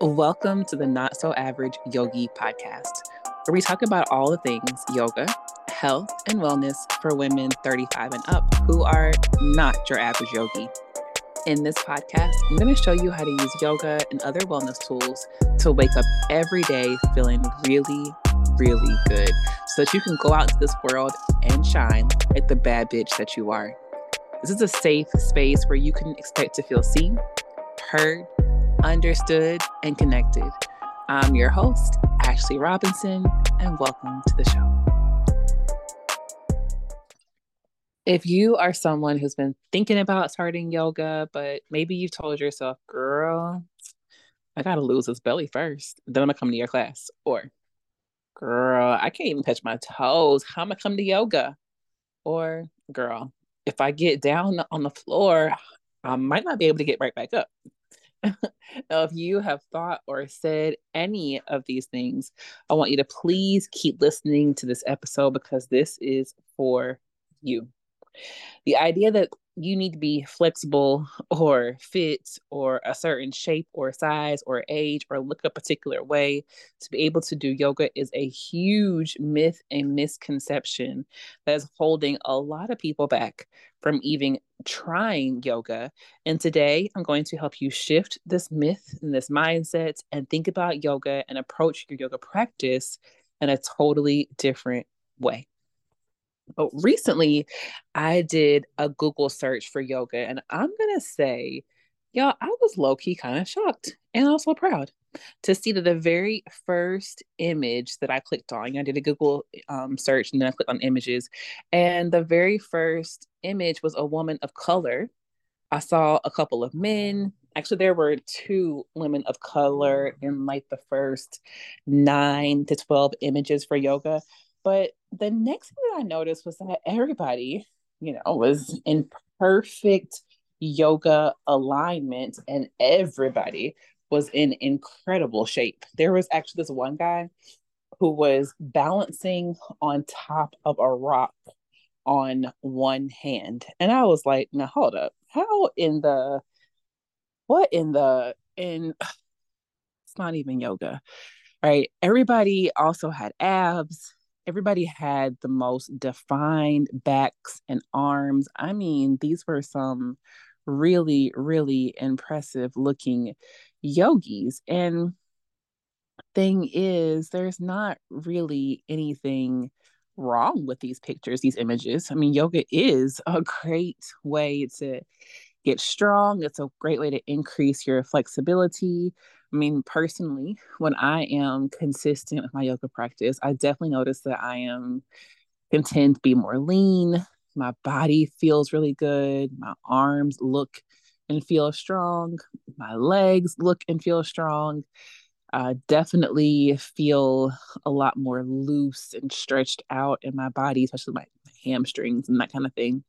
Welcome to the Not So Average Yogi podcast, where we talk about all the things yoga, health, and wellness for women 35 and up who are not your average yogi. In this podcast, I'm going to show you how to use yoga and other wellness tools to wake up every day feeling really, really good so that you can go out into this world and shine like the bad bitch that you are. This is a safe space where you can expect to feel seen, heard, understood, and connected. I'm your host, Ashley Robinson, and welcome to the show. If you are someone who's been thinking about starting yoga, but maybe you've told yourself, girl, I gotta lose this belly first, then I'm gonna come to your class. Or, girl, I can't even touch my toes. How am I come to yoga? Or, girl, if I get down on the floor, I might not be able to get right back up. now, if you have thought or said any of these things, I want you to please keep listening to this episode because this is for you. The idea that you need to be flexible or fit or a certain shape or size or age or look a particular way to be able to do yoga is a huge myth and misconception that is holding a lot of people back from even trying yoga. And today I'm going to help you shift this myth and this mindset and think about yoga and approach your yoga practice in a totally different way. But recently, I did a Google search for yoga, and I'm gonna say, y'all, I was low key kind of shocked and also proud to see that the very first image that I clicked on, I did a Google um, search and then I clicked on images, and the very first image was a woman of color. I saw a couple of men. Actually, there were two women of color in like the first nine to 12 images for yoga. But the next thing that I noticed was that everybody, you know, was in perfect yoga alignment and everybody was in incredible shape. There was actually this one guy who was balancing on top of a rock on one hand. And I was like, now hold up. How in the what in the in it's not even yoga. Right? Everybody also had abs everybody had the most defined backs and arms. I mean, these were some really, really impressive looking yogis. And thing is, there's not really anything wrong with these pictures, these images. I mean, yoga is a great way to get strong. It's a great way to increase your flexibility. I mean, personally, when I am consistent with my yoga practice, I definitely notice that I am content to be more lean. My body feels really good. My arms look and feel strong. My legs look and feel strong. I definitely feel a lot more loose and stretched out in my body, especially my hamstrings and that kind of thing.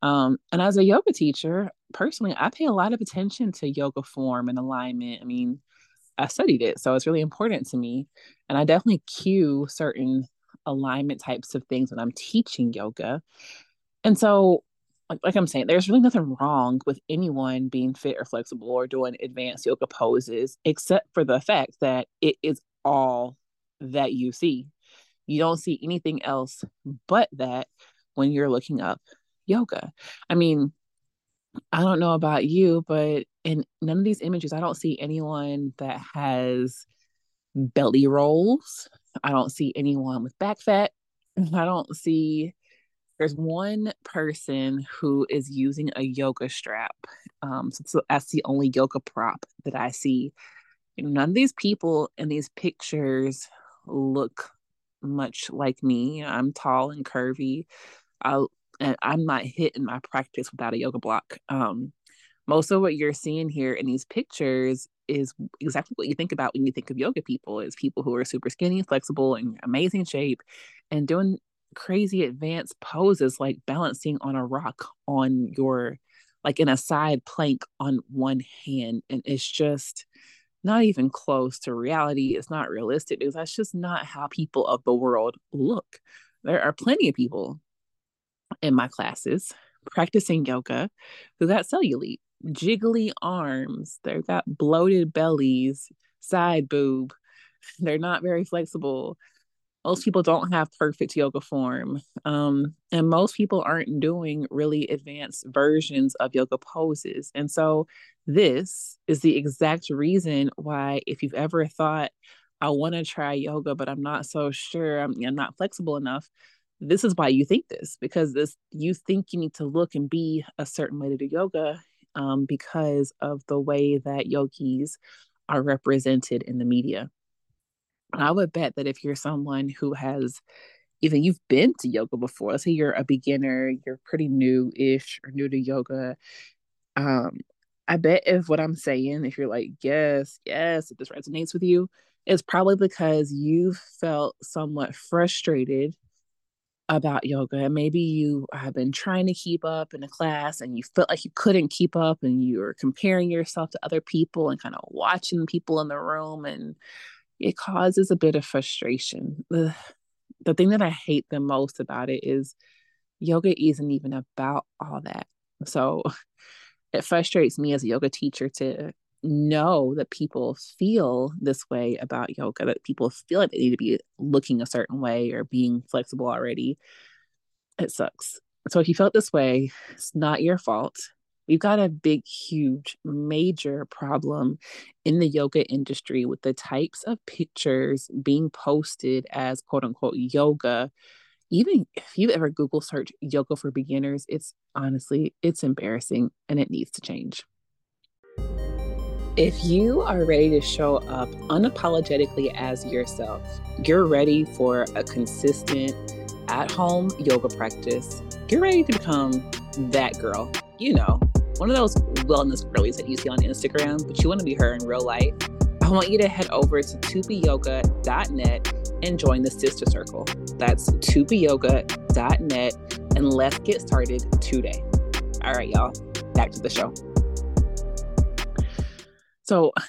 Um, and as a yoga teacher, personally, I pay a lot of attention to yoga form and alignment. I mean, I studied it, so it's really important to me. And I definitely cue certain alignment types of things when I'm teaching yoga. And so, like, like I'm saying, there's really nothing wrong with anyone being fit or flexible or doing advanced yoga poses, except for the fact that it is all that you see. You don't see anything else but that when you're looking up yoga. I mean, I don't know about you, but in none of these images, I don't see anyone that has belly rolls. I don't see anyone with back fat. I don't see, there's one person who is using a yoga strap. Um, so, so that's the only yoga prop that I see. None of these people in these pictures look much like me. I'm tall and curvy. I and I'm not hitting my practice without a yoga block. Um, most of what you're seeing here in these pictures is exactly what you think about when you think of yoga people is people who are super skinny, flexible, and amazing shape and doing crazy advanced poses like balancing on a rock on your like in a side plank on one hand and it's just not even close to reality it's not realistic because that's just not how people of the world look there are plenty of people in my classes practicing yoga who got cellulite, jiggly arms, they've got bloated bellies, side boob. They're not very flexible. Most people don't have perfect yoga form. Um, and most people aren't doing really advanced versions of yoga poses. And so, this is the exact reason why, if you've ever thought, I want to try yoga, but I'm not so sure, I'm, I'm not flexible enough, this is why you think this because this you think you need to look and be a certain way to do yoga um, because of the way that yogis are represented in the media. I would bet that if you're someone who has even you've been to yoga before, let's say you're a beginner, you're pretty new-ish or new to yoga, um, I bet if what I'm saying, if you're like, yes, yes, if this resonates with you, it's probably because you've felt somewhat frustrated about yoga and maybe you have been trying to keep up in a class and you felt like you couldn't keep up and you were comparing yourself to other people and kind of watching people in the room and it causes a bit of frustration. The, the thing that i hate the most about it is yoga isn't even about all that. So it frustrates me as a yoga teacher to know that people feel this way about yoga, that people feel like they need to be looking a certain way or being flexible already, it sucks. So if you felt this way, it's not your fault. We've got a big, huge, major problem in the yoga industry with the types of pictures being posted as quote unquote yoga. Even if you've ever Google search yoga for beginners, it's honestly, it's embarrassing and it needs to change. If you are ready to show up unapologetically as yourself, you're ready for a consistent at home yoga practice, you're ready to become that girl, you know, one of those wellness girlies that you see on Instagram, but you want to be her in real life, I want you to head over to 2byoga.net and join the sister circle. That's 2byoga.net and let's get started today. All right, y'all, back to the show. So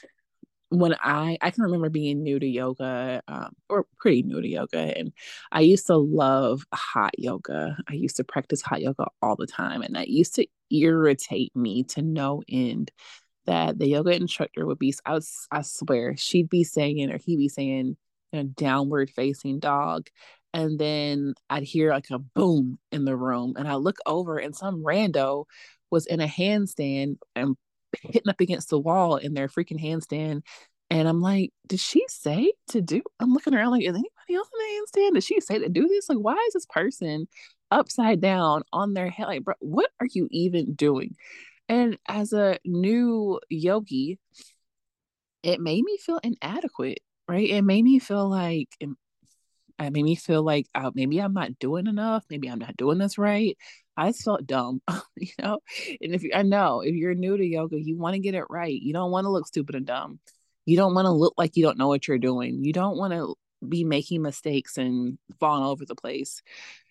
when I I can remember being new to yoga, um, or pretty new to yoga, and I used to love hot yoga. I used to practice hot yoga all the time, and that used to irritate me to no end. That the yoga instructor would be, I was, I swear, she'd be saying or he'd be saying, you know, downward facing dog, and then I'd hear like a boom in the room, and I look over, and some rando was in a handstand and hitting up against the wall in their freaking handstand. And I'm like, did she say to do? I'm looking around like, is anybody else in the handstand? Did she say to do this? Like, why is this person upside down on their head? Like, bro, what are you even doing? And as a new yogi, it made me feel inadequate, right? It made me feel like it made me feel like uh, maybe I'm not doing enough. Maybe I'm not doing this right. I felt dumb, you know. And if you, I know if you're new to yoga, you want to get it right. You don't want to look stupid and dumb. You don't want to look like you don't know what you're doing. You don't want to be making mistakes and falling over the place.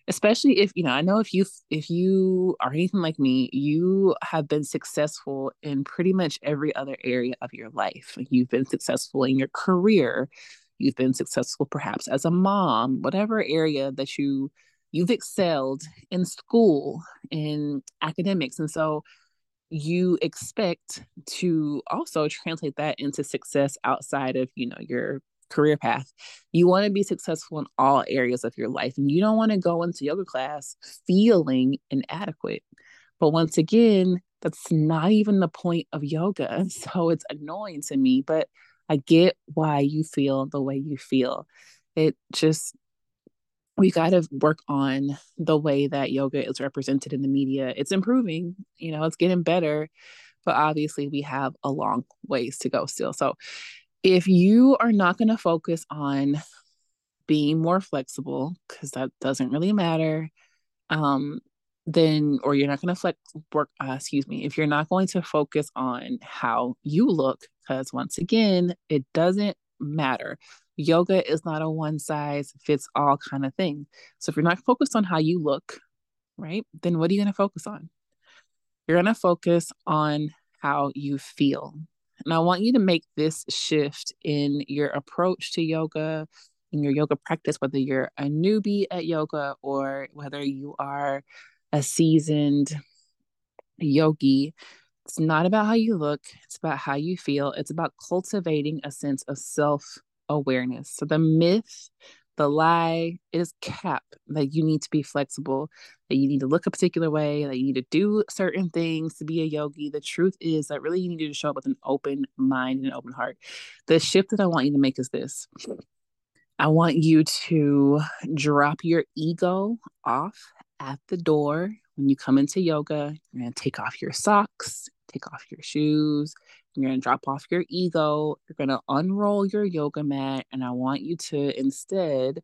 Especially if you know, I know if you if you are anything like me, you have been successful in pretty much every other area of your life. You've been successful in your career. You've been successful perhaps as a mom, whatever area that you you've excelled in school in academics. And so you expect to also translate that into success outside of you know your career path. You want to be successful in all areas of your life and you don't want to go into yoga class feeling inadequate. But once again that's not even the point of yoga. So it's annoying to me but i get why you feel the way you feel it just we got to work on the way that yoga is represented in the media. It's improving, you know, it's getting better, but obviously we have a long ways to go still. So if you are not going to focus on being more flexible, because that doesn't really matter, um, then or you're not going to flex work uh, excuse me if you're not going to focus on how you look because once again it doesn't matter yoga is not a one size fits all kind of thing. So if you're not focused on how you look, right, then what are you going to focus on? You're going to focus on how you feel. And I want you to make this shift in your approach to yoga, in your yoga practice, whether you're a newbie at yoga or whether you are a seasoned yogi. It's not about how you look, it's about how you feel. It's about cultivating a sense of self awareness. So the myth, the lie is cap that you need to be flexible, that you need to look a particular way, that you need to do certain things to be a yogi. The truth is that really you need to show up with an open mind and an open heart. The shift that I want you to make is this I want you to drop your ego off at the door when you come into yoga. You're going to take off your socks, take off your shoes. You're going to drop off your ego. You're going to unroll your yoga mat. And I want you to instead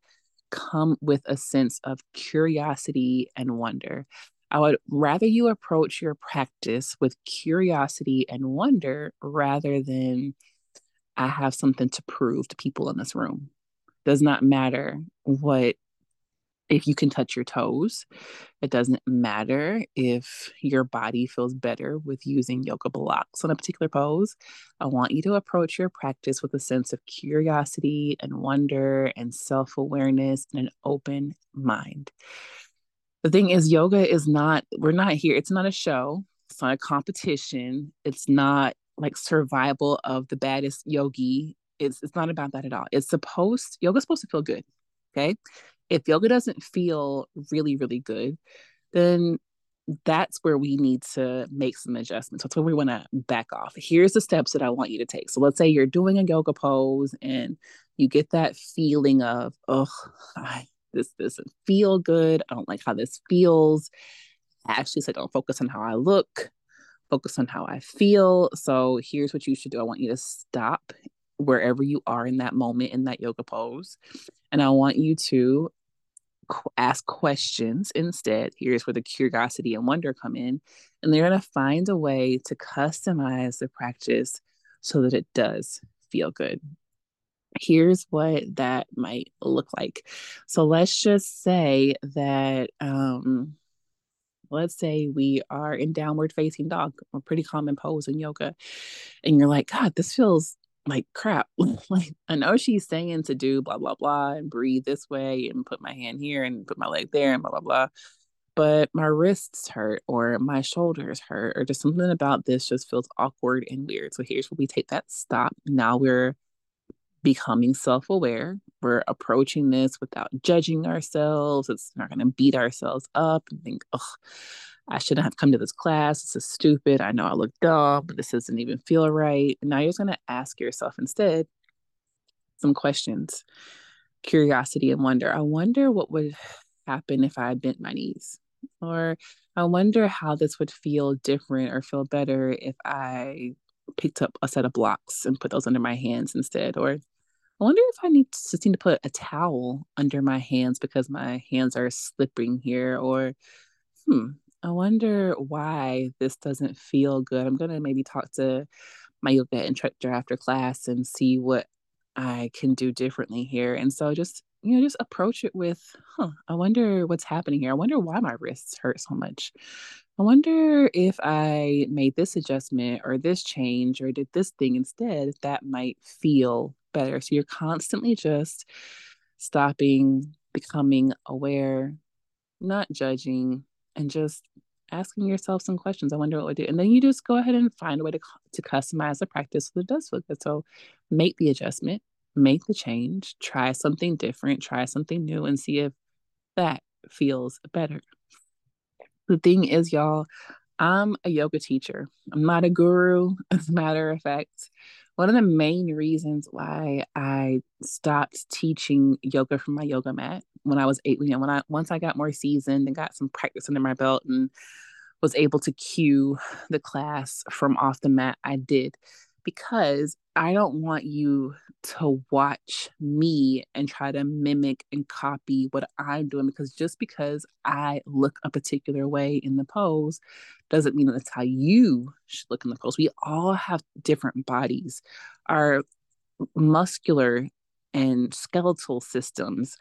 come with a sense of curiosity and wonder. I would rather you approach your practice with curiosity and wonder rather than I have something to prove to people in this room. Does not matter what if you can touch your toes. It doesn't matter if your body feels better with using yoga blocks on a particular pose. I want you to approach your practice with a sense of curiosity and wonder and self awareness and an open mind. The thing is, yoga is not, we're not here, it's not a show, it's not a competition, it's not like survival of the baddest yogi. It's, it's not about that at all. It's supposed, yoga's supposed to feel good. Okay if yoga doesn't feel really, really good, then that's where we need to make some adjustments. That's where we want to back off. Here's the steps that I want you to take. So let's say you're doing a yoga pose and you get that feeling of, oh, this doesn't feel good. I don't like how this feels. Actually, so don't focus on how I look, focus on how I feel. So here's what you should do. I want you to stop wherever you are in that moment in that yoga pose. And I want you to ask questions instead. Here's where the curiosity and wonder come in. And they're going to find a way to customize the practice so that it does feel good. Here's what that might look like. So let's just say that, um, let's say we are in downward facing dog, a pretty common pose in yoga, and you're like, God, this feels like crap like i know she's saying to do blah blah blah and breathe this way and put my hand here and put my leg there and blah blah blah but my wrists hurt or my shoulders hurt or just something about this just feels awkward and weird so here's where we take that stop. Now we're becoming self-aware. We're approaching this without judging ourselves. It's not going to beat ourselves up and think oh I shouldn't have come to this class. This is stupid. I know I look dumb, but this doesn't even feel right. Now you're just going to ask yourself instead some questions, curiosity and wonder. I wonder what would happen if I bent my knees. Or I wonder how this would feel different or feel better if I picked up a set of blocks and put those under my hands instead. Or I wonder if I need to just need to put a towel under my hands because my hands are slipping here. Or, hmm, I wonder why this doesn't feel good. I'm going to maybe talk to my yoga instructor after class and see what I can do differently here. And so just, you know, just approach it with, huh, I wonder what's happening here. I wonder why my wrists hurt so much. I wonder if I made this adjustment or this change or did this thing instead, that might feel better. So you're constantly just stopping, becoming aware, not judging, and just asking yourself some questions. I wonder what would do. And then you just go ahead and find a way to, to customize the practice so it does feel good. So make the adjustment, make the change, try something different, try something new, and see if that feels better. The thing is, y'all, I'm a yoga teacher. I'm not a guru, as a matter of fact. One of the main reasons why I stopped teaching yoga from my yoga mat when I was eight, you know, when I once I got more seasoned and got some practice under my belt and was able to cue the class from off the mat, I did because I don't want you to watch me and try to mimic and copy what I'm doing because just because I look a particular way in the pose doesn't mean that's how you should look in the pose. We all have different bodies. Our muscular and skeletal systems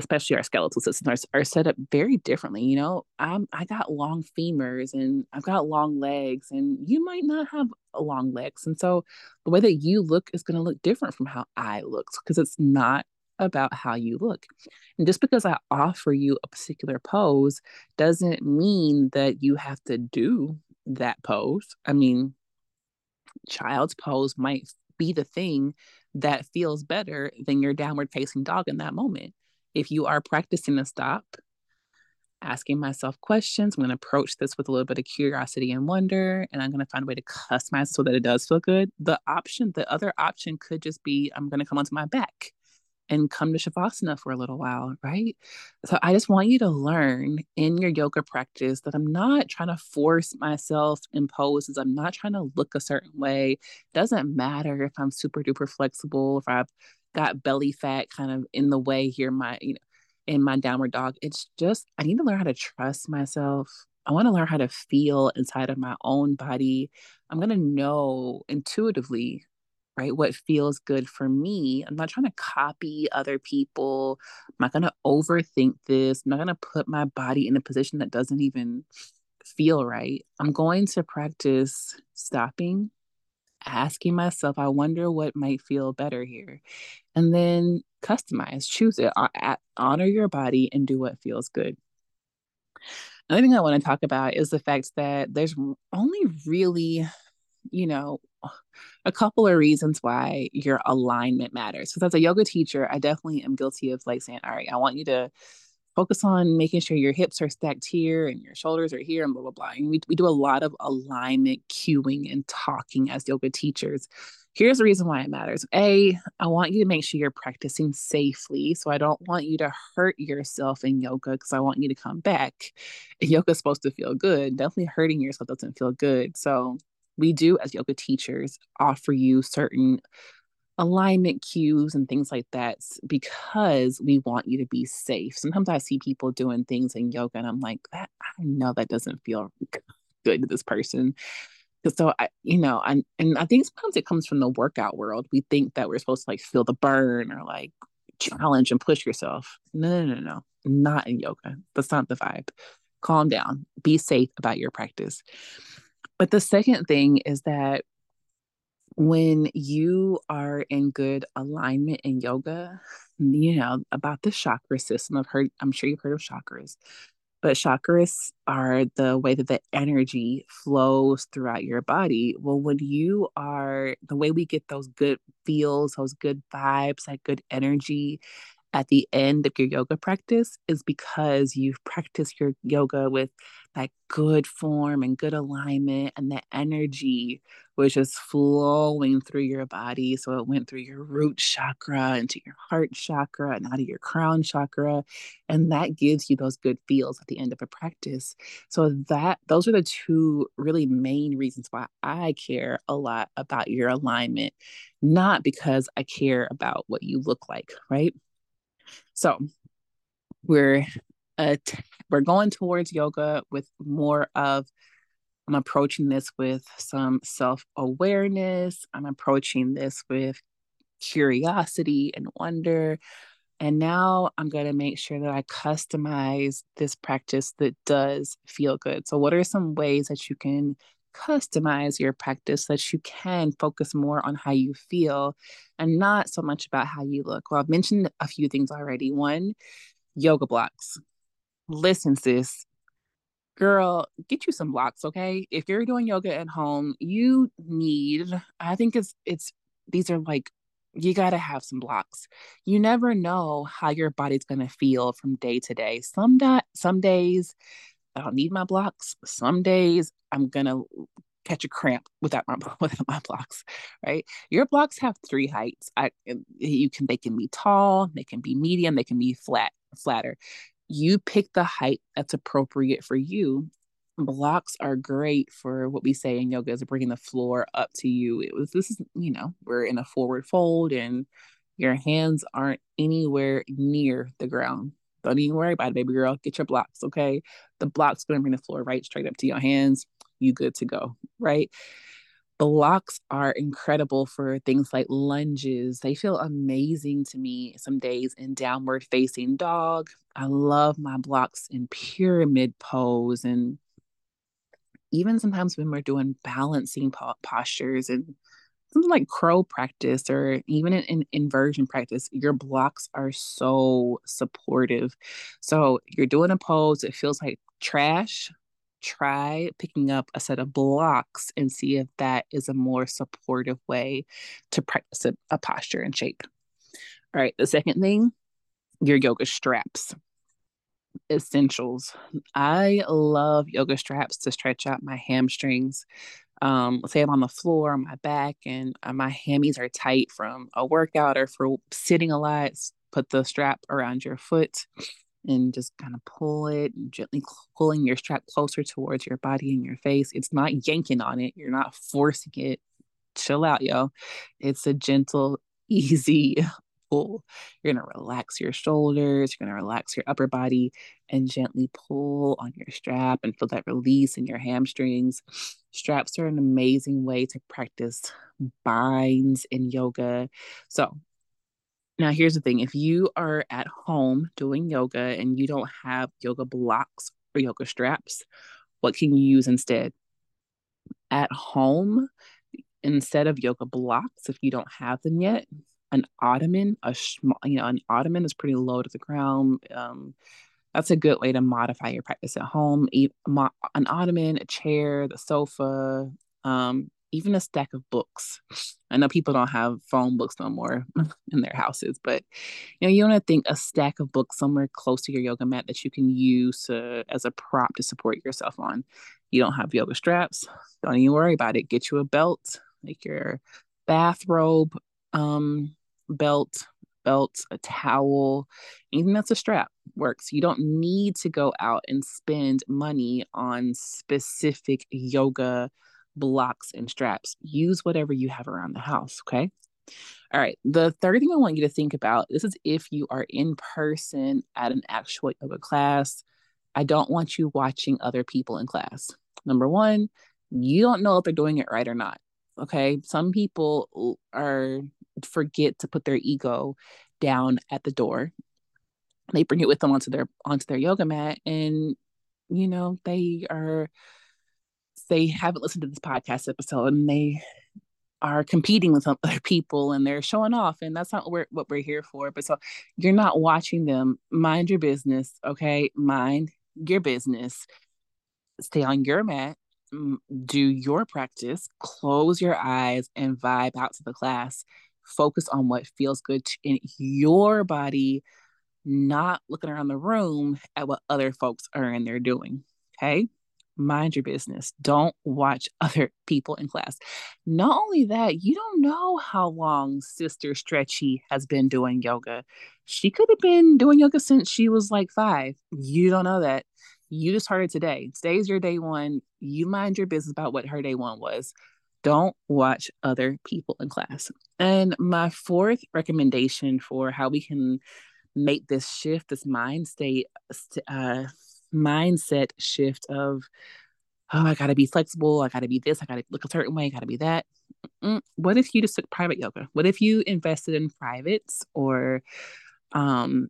especially our skeletal systems are, are set up very differently you know i'm i got long femurs and i've got long legs and you might not have long legs and so the way that you look is going to look different from how i look because it's not about how you look and just because i offer you a particular pose doesn't mean that you have to do that pose. I mean, child's pose might be the thing that feels better than your downward facing dog in that moment. If you are practicing to stop, asking myself questions, I'm going to approach this with a little bit of curiosity and wonder, and I'm going to find a way to customize so that it does feel good. The option, the other option could just be I'm going to come onto my back and come to Shavasana for a little while, right? So I just want you to learn in your yoga practice that I'm not trying to force myself in poses. I'm not trying to look a certain way. It doesn't matter if I'm super duper flexible, if I've got belly fat kind of in the way here, my, you know, in my downward dog. It's just, I need to learn how to trust myself. I want to learn how to feel inside of my own body. I'm going to know intuitively right? What feels good for me. I'm not trying to copy other people. I'm not going to overthink this. I'm not going to put my body in a position that doesn't even feel right. I'm going to practice stopping, asking myself, I wonder what might feel better here. And then customize, choose it, honor your body and do what feels good. Another thing I want to talk about is the fact that there's only really, you know, a couple of reasons why your alignment matters. Because as a yoga teacher, I definitely am guilty of like saying, all right, I want you to focus on making sure your hips are stacked here and your shoulders are here and blah, blah, blah. And we, we do a lot of alignment cueing and talking as yoga teachers. Here's the reason why it matters. A, I want you to make sure you're practicing safely. So I don't want you to hurt yourself in yoga because I want you to come back. Yoga is supposed to feel good. Definitely hurting yourself doesn't feel good. So we do as yoga teachers offer you certain alignment cues and things like that because we want you to be safe. Sometimes I see people doing things in yoga and I'm like, that I know that doesn't feel good to this person. So I, you know, and and I think sometimes it comes from the workout world. We think that we're supposed to like feel the burn or like challenge and push yourself. No, no, no, no, not in yoga. That's not the vibe. Calm down. Be safe about your practice. But the second thing is that when you are in good alignment in yoga, you know, about the chakra system, I've heard, I'm sure you've heard of chakras, but chakras are the way that the energy flows throughout your body. Well, when you are the way we get those good feels, those good vibes, that good energy at the end of your yoga practice is because you've practiced your yoga with that good form and good alignment and the energy was just flowing through your body. So it went through your root chakra into your heart chakra and out of your crown chakra and that gives you those good feels at the end of a practice. So that those are the two really main reasons why i care a lot about your alignment not because i care about what you look like right so we're uh, we're going towards yoga with more of I'm approaching this with some self awareness. I'm approaching this with curiosity and wonder. And now I'm going to make sure that I customize this practice that does feel good. So, what are some ways that you can customize your practice so that you can focus more on how you feel and not so much about how you look. Well, I've mentioned a few things already. One, yoga blocks. Listen, sis, girl, get you some blocks, okay? If you're doing yoga at home, you need, I think it's, it's, these are like, you got to have some blocks. You never know how your body's going to feel from day to day. Some, da- some days I don't need my blocks. Some days I'm gonna catch a cramp without my without my blocks, right? Your blocks have three heights. I you can they can be tall, they can be medium, they can be flat, flatter. You pick the height that's appropriate for you. Blocks are great for what we say in yoga is bringing the floor up to you. It was this is you know we're in a forward fold and your hands aren't anywhere near the ground don't even worry about it, baby girl. Get your blocks, okay? The blocks gonna bring the floor right straight up to your hands. You good to go, right? Blocks are incredible for things like lunges. They feel amazing to me some days in downward facing dog. I love my blocks in pyramid pose and even sometimes when we're doing balancing po- postures and something like crow practice or even in, in inversion practice, your blocks are so supportive. So you're doing a pose, it feels like trash. try picking up a set of blocks and see if that is a more supportive way to practice a, a posture and shape. All right, the second thing, your yoga straps. Essentials. I love yoga straps to stretch out my hamstrings. Um, say I'm on the floor on my back and uh, my hammies are tight from a workout or for sitting a lot. Put the strap around your foot and just kind of pull it gently pulling your strap closer towards your body and your face. It's not yanking on it, you're not forcing it. Chill out, yo. It's a gentle, easy pull. You're going to relax your shoulders, you're going to relax your upper body and gently pull on your strap and feel that release in your hamstrings. Straps are an amazing way to practice binds in yoga. So, now, here's the thing if you are at home doing yoga and you don't have yoga blocks or yoga straps, what can you use instead? At home, instead of yoga blocks, if you don't have them yet, an ottoman, a you know, an ottoman is pretty low to the ground. Um, that's a good way to modify your practice at home. An ottoman, a chair, the sofa, um, even a stack of books. I know people don't have phone books no more in their houses, but you know, you want to think a stack of books somewhere close to your yoga mat that you can use to, as a prop to support yourself on. You don't have yoga straps, don't even worry about it. Get you a belt, like your bathrobe um, belt, belt, a towel, even that's a strap works. You don't need to go out and spend money on specific yoga blocks and straps. Use whatever you have around the house, okay? All right. The third thing I want you to think about this is if you are in person at an actual yoga class. I don't want you watching other people in class. Number one, you don't know if they're doing it right or not. Okay. Some people are forget to put their ego down at the door. They bring it with them onto their onto their yoga mat and you know, they are they haven't listened to this podcast episode and they are competing with other people and they're showing off and that's not what we're, what we're here for. But so you're not watching them. Mind your business okay? Mind your business. Stay on your mat. Mm, do your practice. Close your eyes and vibe out to the class focus on what feels good in your body not looking around the room at what other folks are in there doing okay mind your business. Don't watch other people in class. Not only that, you don't know how long Sister Stretchy has been doing yoga. She could have been doing yoga since she was like five. You don't know that. You just started today. Today's your day one. You mind your business about what her day one was. Don't watch other people in class. And my fourth recommendation for how we can make this shift, this mind state, uh, mindset shift of oh i gotta be flexible. I gotta be this. I gotta look a certain way. I gotta be that. Mm what if you just took private yoga? What if you invested in privates or um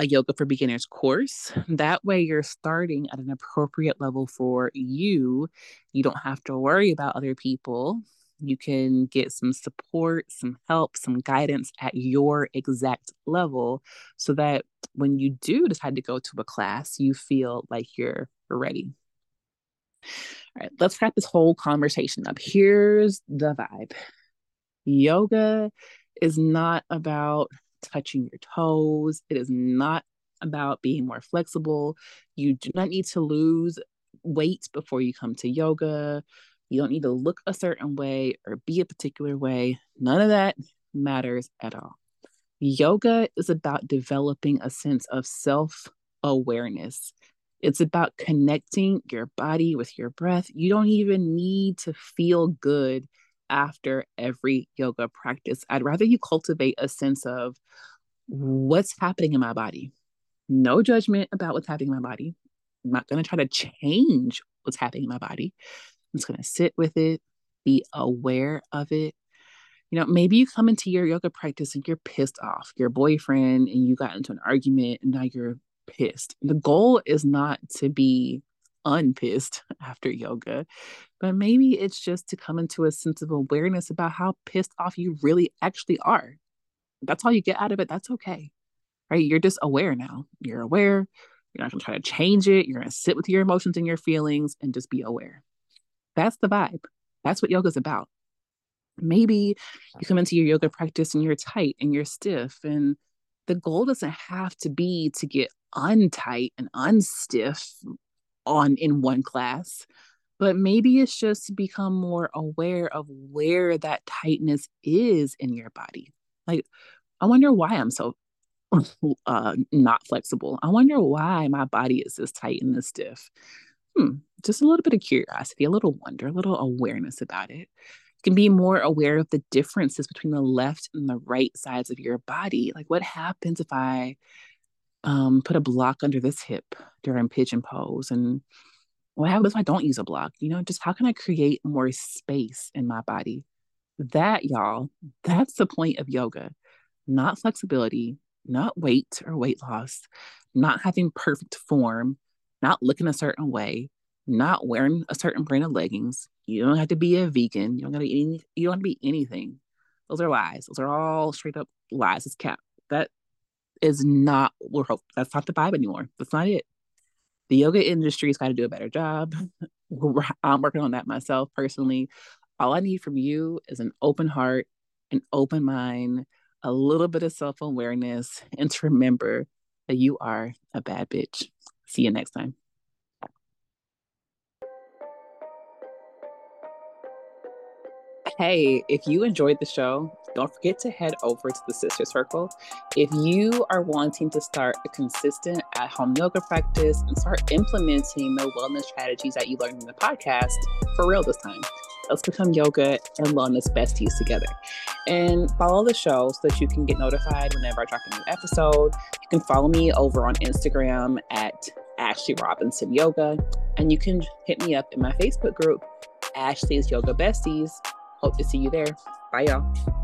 a yoga for beginners course that way you're starting at an appropriate level for you you don't have to worry about other people you can get some support, some help, some guidance at your exact level so that when you do decide to go to a class, you feel like you're ready. All right, let's wrap this whole conversation up. Here's the vibe yoga is not about touching your toes, it is not about being more flexible. You do not need to lose weight before you come to yoga. You don't need to look a certain way or be a particular way. None of that matters at all. Yoga is about developing a sense of self awareness. It's about connecting your body with your breath. You don't even need to feel good after every yoga practice. I'd rather you cultivate a sense of what's happening in my body. No judgment about what's happening in my body. I'm not going to try to change what's happening in my body. I'm just going to sit with it, be aware of it. You know, maybe you come into your yoga practice and you're pissed off, your boyfriend, and you got into an argument and now you're pissed. The goal is not to be unpissed after yoga, but maybe it's just to come into a sense of awareness about how pissed off you really actually are. That's all you get out of it. That's okay. Right? You're just aware now. You're aware. You're not going to try to change it. You're going to sit with your emotions and your feelings and just be aware. That's the vibe. That's what yoga is about. Maybe you come into your yoga practice and you're tight and you're stiff. And the goal doesn't have to be to get untight and unstiff on in one class but maybe it's just to become more aware of where that tightness is in your body. Like i wonder why i'm so uh, not flexible. I wonder why my body is this tight and this stiff. Hmm just a little bit of curiosity a little wonder a little awareness about it. You can be more aware of the differences between the left and the right sides of your body. Like what happens if i um, put a block under this hip during pigeon pose and what happens if I don't use a block? You know, just how can I create more space in my body? That, y'all, that's the point of yoga. Not flexibility, not weight or weight loss, not having perfect form, not looking a certain way, not wearing a certain brand of leggings. You don't have to be a vegan. You don't gotta eat any, you don't have to be anything. Those are lies. Those are all straight up lies. It's cap. That is not we're hope that's not the vibe anymore. That's not it the yoga industry's got to do a better job. I'm working on that myself personally. All I need from you is an open heart, an open mind, a little bit of self awareness, and to remember that you are a bad bitch. See you next time. Hey, if you enjoyed the show, don't forget to head over to the Sister Circle. If you are wanting to start a consistent at home yoga practice and start implementing the wellness strategies that you learned in the podcast for real this time, let's become yoga and wellness besties together. And follow the show so that you can get notified whenever I drop a new episode. You can follow me over on Instagram at Ashley Robinson Yoga, and you can hit me up in my Facebook group, Ashley's Yoga Besties. Hope to see you there. Bye, y'all.